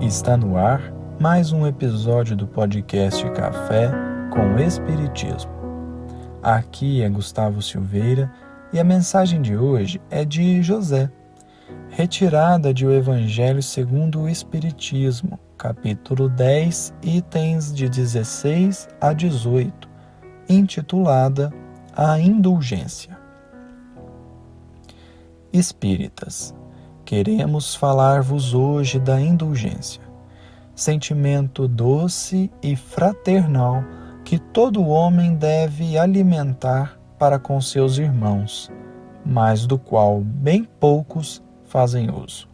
Está no ar mais um episódio do podcast Café com Espiritismo. Aqui é Gustavo Silveira e a mensagem de hoje é de José, retirada de O Evangelho segundo o Espiritismo, capítulo 10, itens de 16 a 18, intitulada A Indulgência. Espíritas, queremos falar-vos hoje da indulgência, sentimento doce e fraternal que todo homem deve alimentar para com seus irmãos, mas do qual bem poucos fazem uso.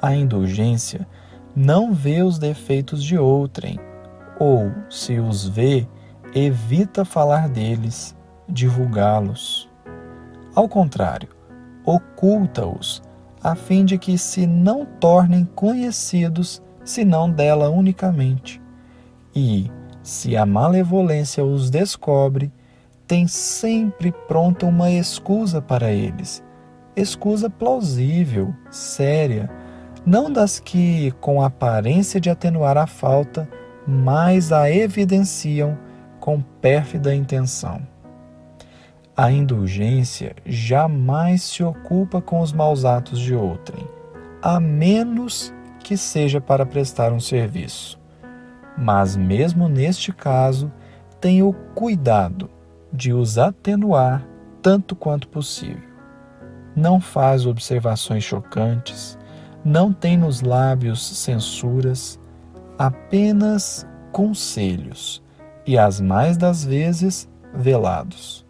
A indulgência não vê os defeitos de outrem, ou, se os vê, evita falar deles, divulgá-los. Ao contrário, oculta-os, a fim de que se não tornem conhecidos senão dela unicamente. E, se a malevolência os descobre, tem sempre pronta uma escusa para eles, escusa plausível, séria, não das que, com aparência de atenuar a falta, mais a evidenciam com pérfida intenção. A indulgência jamais se ocupa com os maus atos de outrem, a menos que seja para prestar um serviço. Mas, mesmo neste caso, tem o cuidado de os atenuar tanto quanto possível. Não faz observações chocantes, não tem nos lábios censuras, apenas conselhos e, as mais das vezes, velados.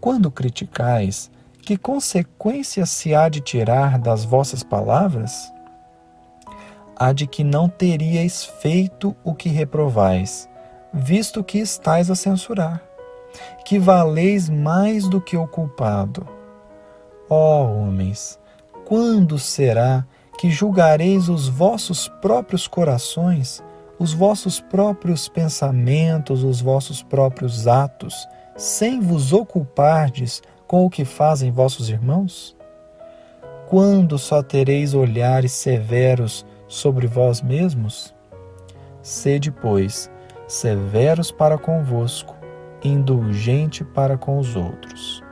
Quando criticais, que consequência se há de tirar das vossas palavras? Há de que não teríeis feito o que reprovais, visto que estais a censurar, que valeis mais do que o culpado. Ó homens, quando será que julgareis os vossos próprios corações, os vossos próprios pensamentos, os vossos próprios atos, sem vos ocupardes com o que fazem vossos irmãos? Quando só tereis olhares severos sobre vós mesmos? Sede, pois, severos para convosco, indulgente para com os outros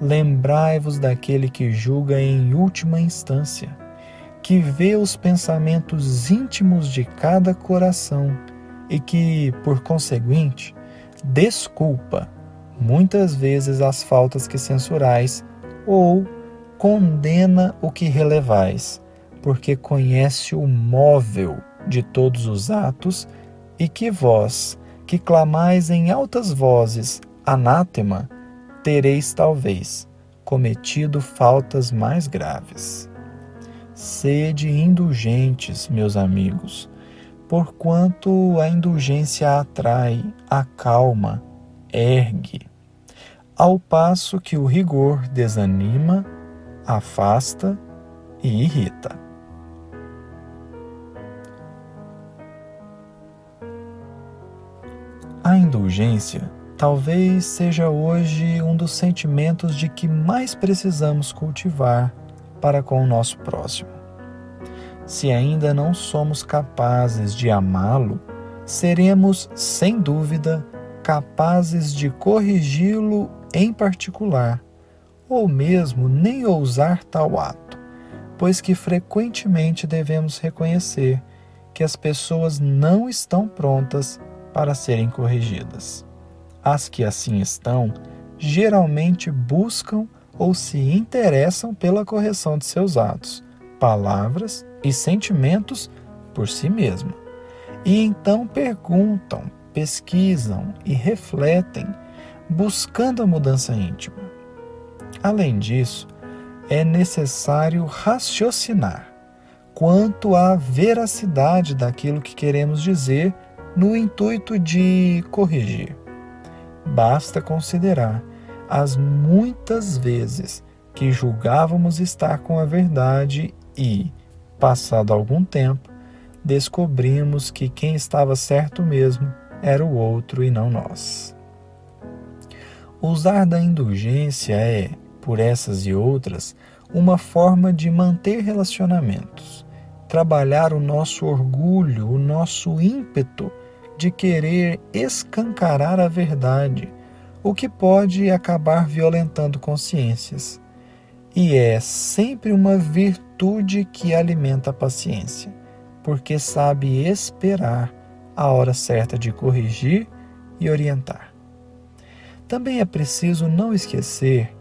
lembrai-vos daquele que julga em última instância, que vê os pensamentos íntimos de cada coração e que, por conseguinte, desculpa muitas vezes as faltas que censurais ou condena o que relevais, porque conhece o móvel de todos os atos e que vós, que clamais em altas vozes anátema, tereis talvez cometido faltas mais graves. Sede indulgentes, meus amigos, porquanto a indulgência atrai, acalma, ergue, ao passo que o rigor desanima, afasta e irrita. A indulgência talvez seja hoje um dos sentimentos de que mais precisamos cultivar para com o nosso próximo. Se ainda não somos capazes de amá-lo, seremos, sem dúvida, capazes de corrigi-lo em particular, ou mesmo nem ousar tal ato, pois que frequentemente devemos reconhecer que as pessoas não estão prontas para serem corrigidas. As que assim estão geralmente buscam ou se interessam pela correção de seus atos, palavras e sentimentos por si mesma. E então perguntam, pesquisam e refletem, buscando a mudança íntima. Além disso, é necessário raciocinar quanto à veracidade daquilo que queremos dizer no intuito de corrigir. Basta considerar as muitas vezes que julgávamos estar com a verdade e, passado algum tempo, descobrimos que quem estava certo mesmo era o outro e não nós. Usar da indulgência é, por essas e outras, uma forma de manter relacionamentos trabalhar o nosso orgulho, o nosso ímpeto de querer escancarar a verdade, o que pode acabar violentando consciências. E é sempre uma virtude que alimenta a paciência, porque sabe esperar a hora certa de corrigir e orientar. Também é preciso não esquecer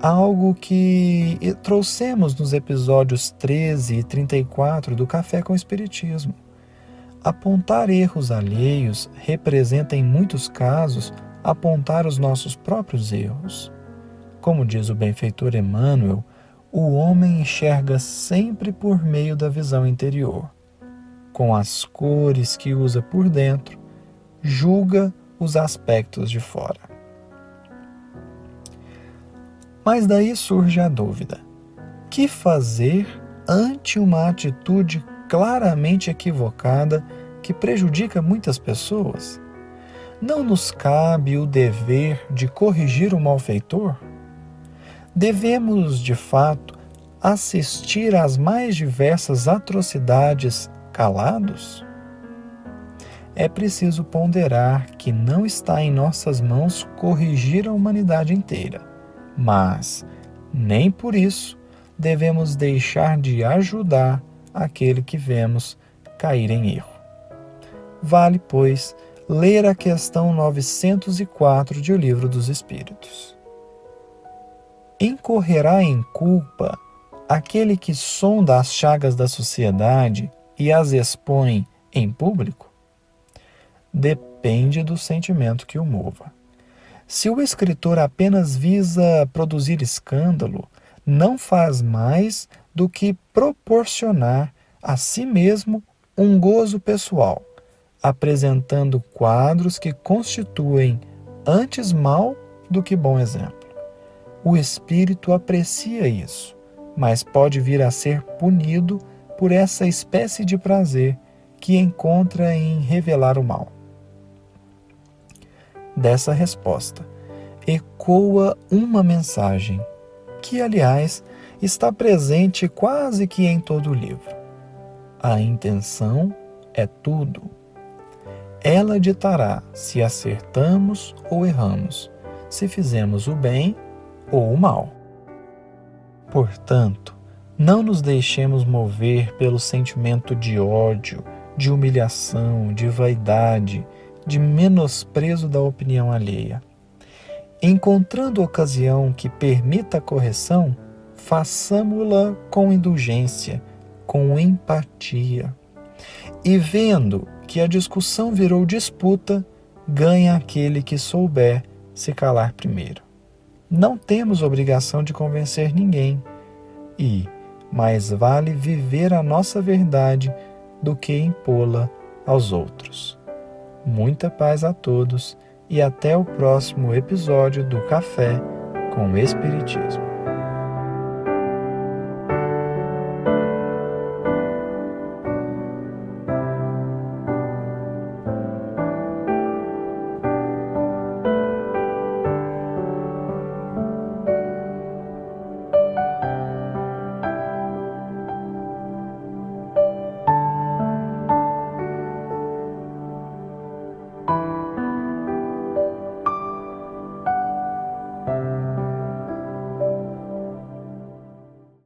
algo que trouxemos nos episódios 13 e 34 do Café com Espiritismo. Apontar erros alheios representa, em muitos casos, apontar os nossos próprios erros. Como diz o benfeitor Emmanuel, o homem enxerga sempre por meio da visão interior. Com as cores que usa por dentro, julga os aspectos de fora. Mas daí surge a dúvida: que fazer ante uma atitude claramente equivocada que prejudica muitas pessoas? Não nos cabe o dever de corrigir o malfeitor? Devemos, de fato, assistir às mais diversas atrocidades calados? É preciso ponderar que não está em nossas mãos corrigir a humanidade inteira mas nem por isso devemos deixar de ajudar aquele que vemos cair em erro. Vale, pois, ler a questão 904 de O Livro dos Espíritos. Incorrerá em culpa aquele que sonda as chagas da sociedade e as expõe em público? Depende do sentimento que o mova. Se o escritor apenas visa produzir escândalo, não faz mais do que proporcionar a si mesmo um gozo pessoal, apresentando quadros que constituem antes mal do que bom exemplo. O espírito aprecia isso, mas pode vir a ser punido por essa espécie de prazer que encontra em revelar o mal dessa resposta ecoa uma mensagem, que, aliás, está presente quase que em todo o livro. A intenção é tudo. Ela ditará se acertamos ou erramos, se fizemos o bem ou o mal. Portanto, não nos deixemos mover pelo sentimento de ódio, de humilhação, de vaidade, de menosprezo da opinião alheia. Encontrando ocasião que permita a correção, façamo-la com indulgência, com empatia. E vendo que a discussão virou disputa, ganha aquele que souber se calar primeiro. Não temos obrigação de convencer ninguém e mais vale viver a nossa verdade do que impô-la aos outros. Muita paz a todos e até o próximo episódio do Café com o Espiritismo.